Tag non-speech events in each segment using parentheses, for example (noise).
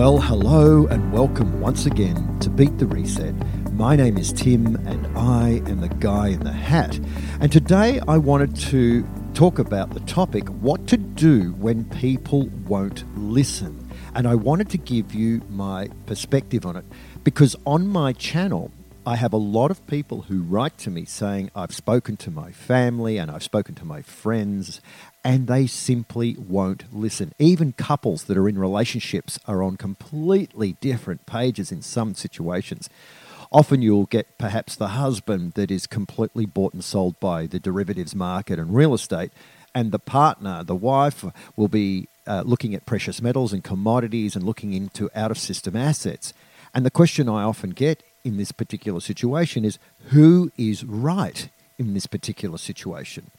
Well, hello and welcome once again to Beat the Reset. My name is Tim and I am the guy in the hat. And today I wanted to talk about the topic what to do when people won't listen. And I wanted to give you my perspective on it because on my channel, I have a lot of people who write to me saying, I've spoken to my family and I've spoken to my friends, and they simply won't listen. Even couples that are in relationships are on completely different pages in some situations. Often you'll get perhaps the husband that is completely bought and sold by the derivatives market and real estate, and the partner, the wife, will be uh, looking at precious metals and commodities and looking into out of system assets. And the question I often get in this particular situation is who is right in this particular situation?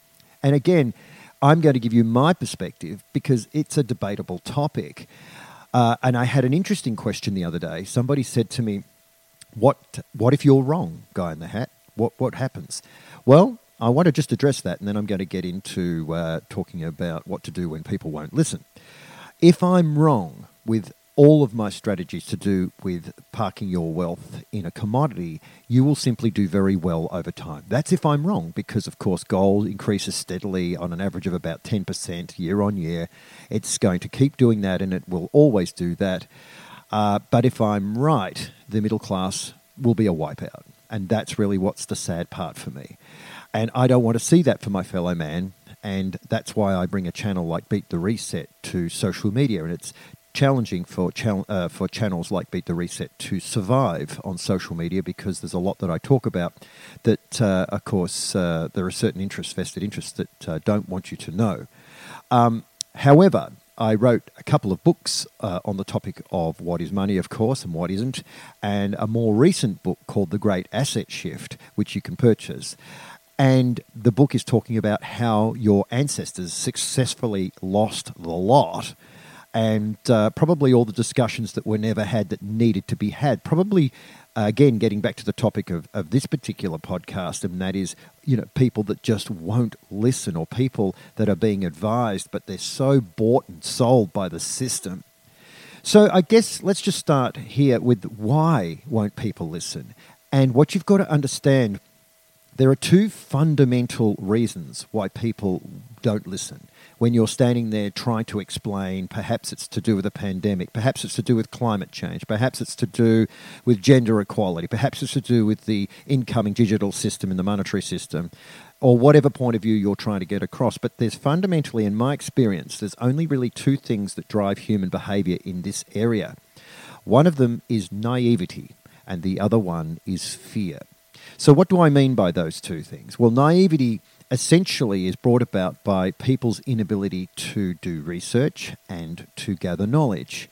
And again, I'm going to give you my perspective because it's a debatable topic. Uh, and I had an interesting question the other day. Somebody said to me, "What? What if you're wrong, guy in the hat? What? What happens?" Well, I want to just address that, and then I'm going to get into uh, talking about what to do when people won't listen. If I'm wrong with all of my strategies to do with parking your wealth in a commodity, you will simply do very well over time. That's if I'm wrong, because of course gold increases steadily on an average of about 10% year on year. It's going to keep doing that and it will always do that. Uh, but if I'm right, the middle class will be a wipeout. And that's really what's the sad part for me. And I don't want to see that for my fellow man and that's why I bring a channel like Beat the Reset to social media, and it's challenging for uh, for channels like Beat the Reset to survive on social media because there's a lot that I talk about that, uh, of course, uh, there are certain interests, vested interests that uh, don't want you to know. Um, however, I wrote a couple of books uh, on the topic of what is money, of course, and what isn't, and a more recent book called The Great Asset Shift, which you can purchase. And the book is talking about how your ancestors successfully lost the lot and uh, probably all the discussions that were never had that needed to be had. Probably, uh, again, getting back to the topic of, of this particular podcast, and that is, you know, people that just won't listen, or people that are being advised, but they're so bought and sold by the system. So I guess let's just start here with why won't people listen? And what you've got to understand, there are two fundamental reasons why people don't listen when you're standing there trying to explain, perhaps it's to do with a pandemic, perhaps it's to do with climate change, perhaps it's to do with gender equality, perhaps it's to do with the incoming digital system in the monetary system, or whatever point of view you're trying to get across. But there's fundamentally, in my experience, there's only really two things that drive human behavior in this area. One of them is naivety, and the other one is fear. So, what do I mean by those two things? Well, naivety essentially is brought about by people's inability to do research and to gather knowledge.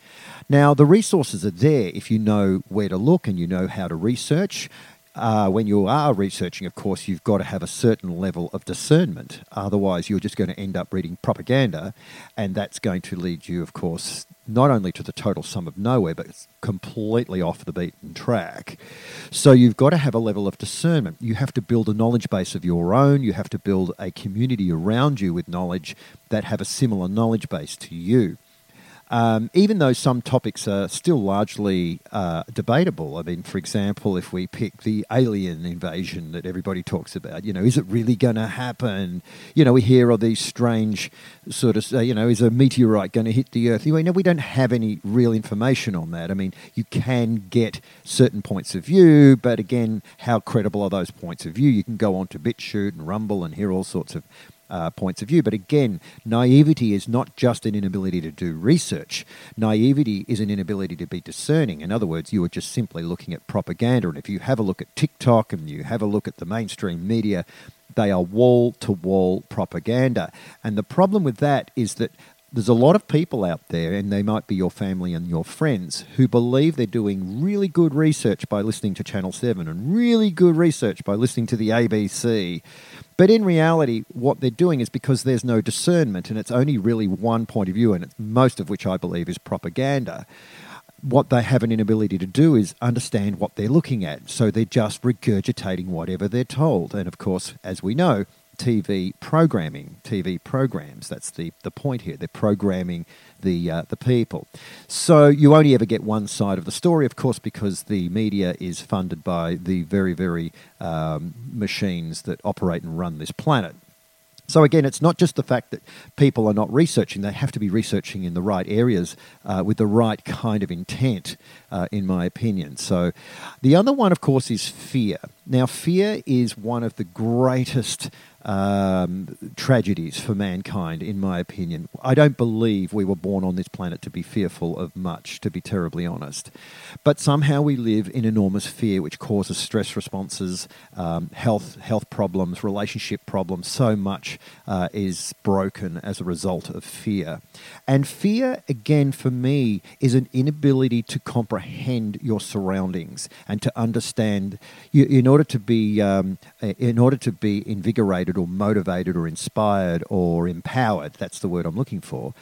Now, the resources are there if you know where to look and you know how to research. Uh, when you are researching, of course, you've got to have a certain level of discernment. Otherwise, you're just going to end up reading propaganda, and that's going to lead you, of course, not only to the total sum of nowhere, but completely off the beaten track. So you've got to have a level of discernment. You have to build a knowledge base of your own. You have to build a community around you with knowledge that have a similar knowledge base to you. Um, even though some topics are still largely uh, debatable. I mean, for example, if we pick the alien invasion that everybody talks about, you know, is it really going to happen? You know, we hear of these strange sort of, uh, you know, is a meteorite going to hit the Earth? You know, we don't have any real information on that. I mean, you can get certain points of view, but again, how credible are those points of view? You can go on to BitChute and Rumble and hear all sorts of uh, points of view. But again, naivety is not just an inability to do research. Naivety is an inability to be discerning. In other words, you are just simply looking at propaganda. And if you have a look at TikTok and you have a look at the mainstream media, they are wall to wall propaganda. And the problem with that is that there's a lot of people out there, and they might be your family and your friends, who believe they're doing really good research by listening to Channel 7 and really good research by listening to the ABC. But in reality, what they're doing is because there's no discernment, and it's only really one point of view, and most of which I believe is propaganda. What they have an inability to do is understand what they're looking at. So they're just regurgitating whatever they're told. And of course, as we know, TV programming, TV programs. That's the, the point here. They're programming the uh, the people. So you only ever get one side of the story, of course, because the media is funded by the very very um, machines that operate and run this planet. So again, it's not just the fact that people are not researching; they have to be researching in the right areas uh, with the right kind of intent, uh, in my opinion. So, the other one, of course, is fear. Now, fear is one of the greatest um, tragedies for mankind, in my opinion. I don't believe we were born on this planet to be fearful of much, to be terribly honest. But somehow we live in enormous fear, which causes stress responses, um, health health problems, relationship problems. So much uh, is broken as a result of fear. And fear, again, for me, is an inability to comprehend your surroundings and to understand. You, in order to be, um, in order to be invigorated or motivated or inspired or empowered, that's the word I'm looking for,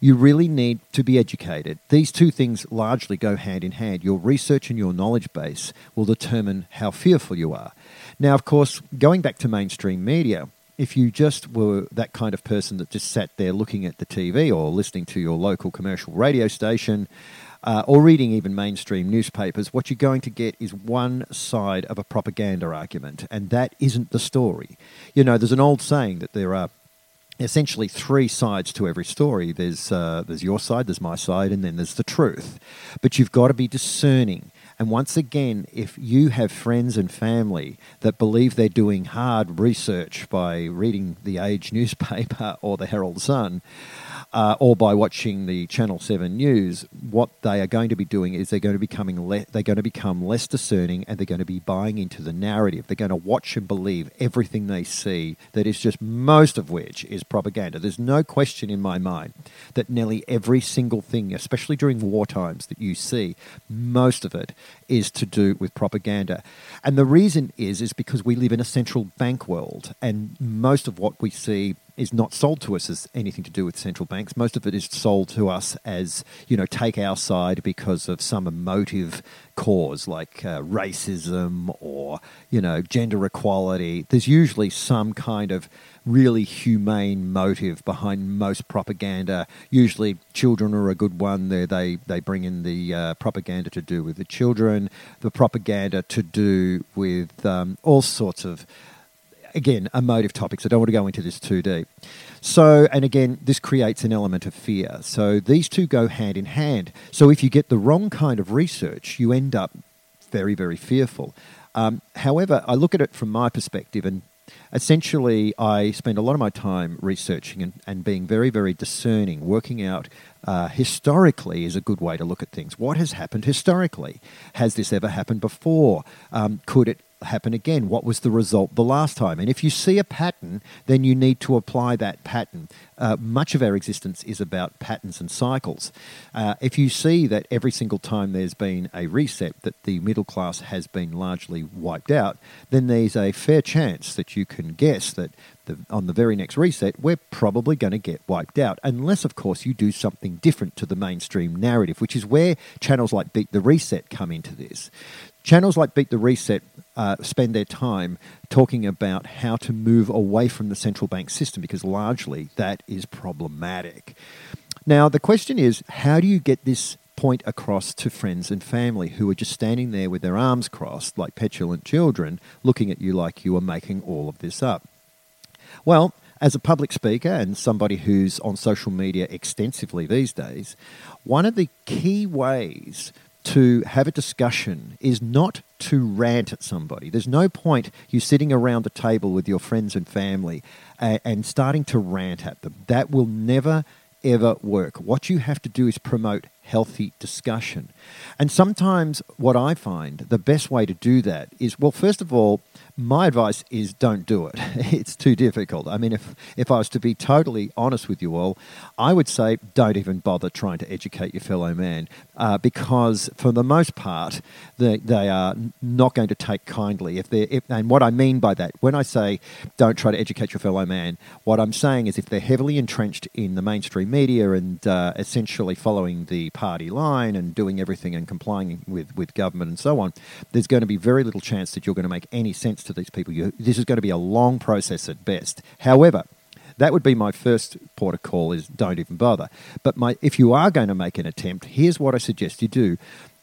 you really need to be educated. These two things largely go hand in hand. Your research and your knowledge base will determine how fearful you are. Now, of course, going back to mainstream media, if you just were that kind of person that just sat there looking at the TV or listening to your local commercial radio station, uh, or reading even mainstream newspapers, what you're going to get is one side of a propaganda argument, and that isn't the story. You know, there's an old saying that there are essentially three sides to every story. There's uh, there's your side, there's my side, and then there's the truth. But you've got to be discerning. And once again, if you have friends and family that believe they're doing hard research by reading the Age newspaper (laughs) or the Herald Sun, uh, or by watching the Channel Seven News, what they are going to be doing is they're going to becoming le- they're going to become less discerning, and they're going to be buying into the narrative. They're going to watch and believe everything they see. That is just most of which is propaganda. There's no question in my mind that nearly every single thing, especially during war times, that you see, most of it is to do with propaganda. And the reason is is because we live in a central bank world, and most of what we see is not sold to us as anything to do with central banks. Most of it is sold to us as, you know, take our side because of some emotive cause like uh, racism or, you know, gender equality. There's usually some kind of really humane motive behind most propaganda. Usually, children are a good one. They they they bring in the uh, propaganda to do with the children, the propaganda to do with um, all sorts of again, emotive topics. I don't want to go into this too deep. So, and again, this creates an element of fear. So these two go hand in hand. So if you get the wrong kind of research, you end up very, very fearful. Um, however, I look at it from my perspective, and essentially, I spend a lot of my time researching and, and being very, very discerning, working out uh, historically is a good way to look at things. What has happened historically? Has this ever happened before? Um, could it happen again? What was the result the last time? And if you see a pattern, then you need to apply that pattern. Uh, much of our existence is about patterns and cycles. Uh, if you see that every single time there's been a reset, that the middle class has been largely wiped out, then there's a fair chance that you can guess that the, on the very next reset, we're probably going to get wiped out, unless, of course, you do something different to the mainstream narrative, which is where channels like Beat the Reset come into this. Channels like Beat the Reset uh, spend their time talking about how to move away from the central bank system because largely that is problematic. Now, the question is how do you get this point across to friends and family who are just standing there with their arms crossed like petulant children looking at you like you are making all of this up? Well, as a public speaker and somebody who's on social media extensively these days, one of the key ways to have a discussion is not to rant at somebody. There's no point you sitting around the table with your friends and family and, and starting to rant at them. That will never ever work. What you have to do is promote healthy discussion. And sometimes what I find the best way to do that is well, first of all, my advice is don't do it. (laughs) It's too difficult. I mean, if, if I was to be totally honest with you all, I would say don't even bother trying to educate your fellow man uh, because, for the most part, they, they are not going to take kindly. If they're, if, and what I mean by that, when I say don't try to educate your fellow man, what I'm saying is if they're heavily entrenched in the mainstream media and uh, essentially following the party line and doing everything and complying with, with government and so on, there's going to be very little chance that you're going to make any sense to these people. You, this is going to be a long process at best. However, that would be my first port of call is don't even bother. But my, if you are going to make an attempt, here's what I suggest you do.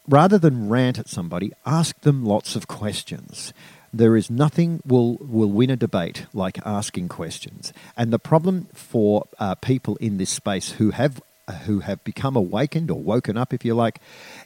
Rather than rant at somebody, ask them lots of questions. There is nothing will will win a debate like asking questions. And the problem for uh, people in this space who have who have become awakened or woken up, if you like,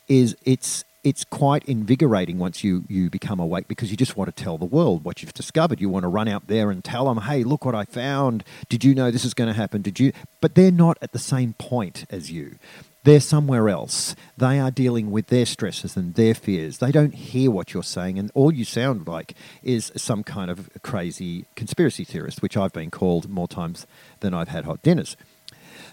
is it's it's quite invigorating once you, you become awake because you just want to tell the world what you've discovered. You want to run out there and tell them, hey, look what I found. Did you know this is going to happen? Did you? But they're not at the same point as you. They're somewhere else. They are dealing with their stresses and their fears. They don't hear what you're saying, and all you sound like is some kind of crazy conspiracy theorist, which I've been called more times than I've had hot dinners.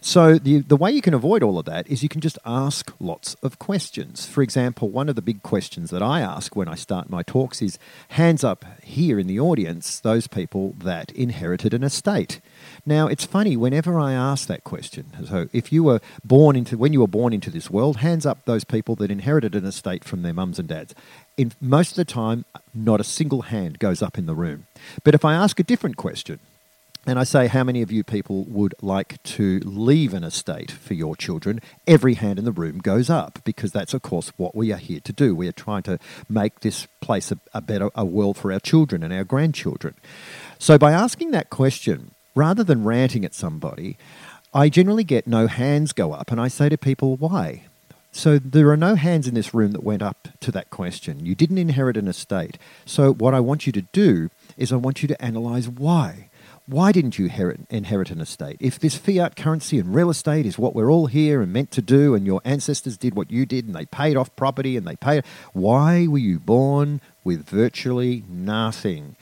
So the the way you can avoid all of that is you can just ask lots of questions. For example, one of the big questions that I ask when I start my talks is hands up here in the audience those people that inherited an estate. Now, it's funny whenever I ask that question. So, if you were born into when you were born into this world, hands up those people that inherited an estate from their mums and dads. In most of the time, not a single hand goes up in the room. But if I ask a different question, and I say, how many of you people would like to leave an estate for your children? Every hand in the room goes up because that's, of course, what we are here to do. We are trying to make this place a, a better a world for our children and our grandchildren. So, by asking that question, rather than ranting at somebody, I generally get no hands go up, and I say to people, why? So there are no hands in this room that went up to that question. You didn't inherit an estate. So what I want you to do is I want you to analyze why. Why didn't you inherit, inherit an estate? If this fiat currency and real estate is what we're all here and meant to do, and your ancestors did what you did and they paid off property and they paid, why were you born with virtually nothing?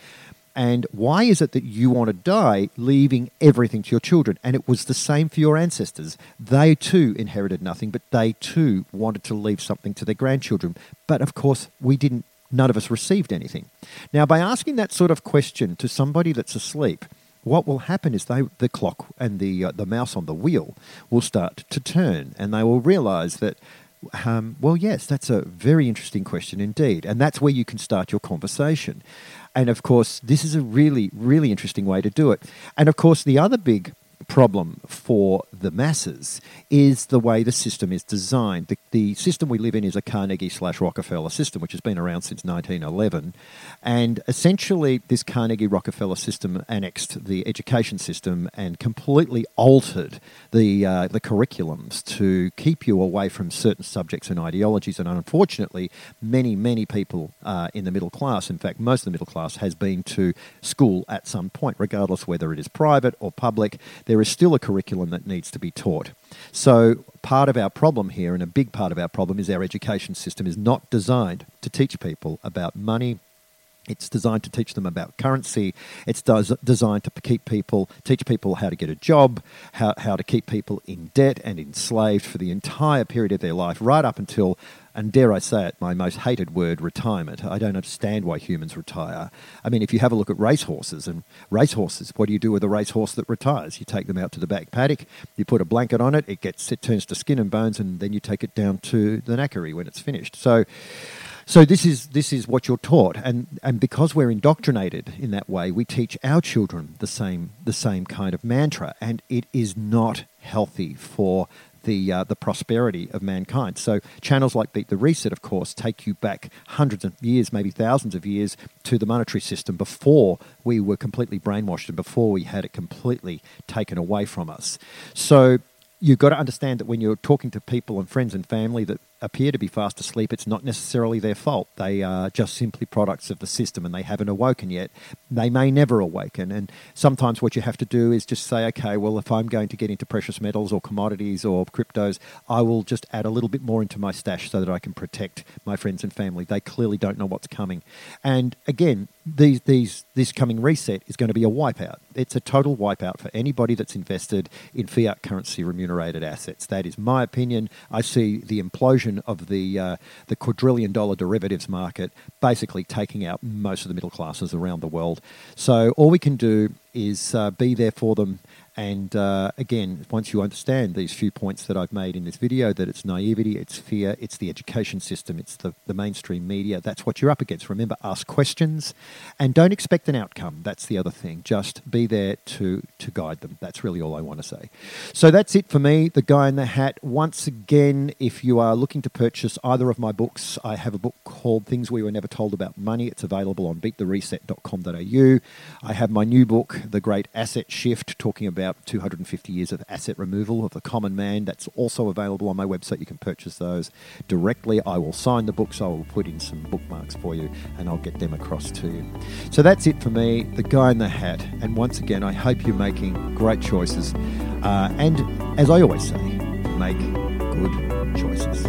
And why is it that you want to die leaving everything to your children? And it was the same for your ancestors. They too inherited nothing, but they too wanted to leave something to their grandchildren. But of course, we didn't, none of us received anything. Now, by asking that sort of question to somebody that's asleep, what will happen is they, the clock and the, uh, the mouse on the wheel will start to turn and they will realize that, um, well, yes, that's a very interesting question indeed. And that's where you can start your conversation. And of course, this is a really, really interesting way to do it. And of course, the other big problem for the masses is the way the system is designed. The, the system we live in is a Carnegie slash Rockefeller system, which has been around since 1911. And essentially, this Carnegie Rockefeller system annexed the education system and completely altered the, uh, the curriculums to keep you away from certain subjects and ideologies. And unfortunately, many, many people uh, in the middle class, in fact, most of the middle class, has been to school at some point, regardless whether it is private or public. There there is still a curriculum that needs to be taught. So, part of our problem here, and a big part of our problem, is our education system is not designed to teach people about money, it's designed to teach them about currency. It's designed to keep people, teach people how to get a job, how, how to keep people in debt and enslaved for the entire period of their life, right up until and dare I say it, my most hated word, retirement. I don't understand why humans retire. I mean, if you have a look at racehorses and racehorses, what do you do with a racehorse that retires? You take them out to the back paddock, you put a blanket on it, it gets it turns to skin and bones, and then you take it down to the knackery when it's finished. So. So this is this is what you're taught, and and because we're indoctrinated in that way, we teach our children the same the same kind of mantra, and it is not healthy for the uh, the prosperity of mankind. So channels like Beat the Reset, of course, take you back hundreds of years, maybe thousands of years, to the monetary system before we were completely brainwashed and before we had it completely taken away from us. So you've got to understand that when you're talking to people and friends and family that appear to be fast asleep, it's not necessarily their fault. They are just simply products of the system and they haven't awoken yet. They may never awaken. And sometimes what you have to do is just say, okay, well, if I'm going to get into precious metals or commodities or cryptos, I will just add a little bit more into my stash so that I can protect my friends and family. They clearly don't know what's coming. And again, these, these, this coming reset is going to be a wipeout. It's a total wipeout for anybody that's invested in fiat currency remunerated assets. That is my opinion. I see the implosion of the uh, the quadrillion dollar derivatives market, basically taking out most of the middle classes around the world. So all we can do is uh, be there for them And uh, again, once you understand these few points that I've made in this video, that it's naivety, it's fear, it's the education system, it's the, the mainstream media, that's what you're up against. Remember, ask questions and don't expect an outcome. That's the other thing. Just be there to, to guide them. That's really all I want to say. So that's it for me, The Guy in the Hat. Once again, if you are looking to purchase either of my books, I have a book called Things We Were Never Told About Money. It's available on beatthereset.com.au. I have my new book, The Great Asset Shift, talking about about 250 years of asset removal of the common man. That's also available on my website. You can purchase those directly. I will sign the books, I will put in some bookmarks for you, and I'll get them across to you. So that's it for me, the guy in the hat. And once again, I hope you're making great choices. Uh, and as I always say, make good choices.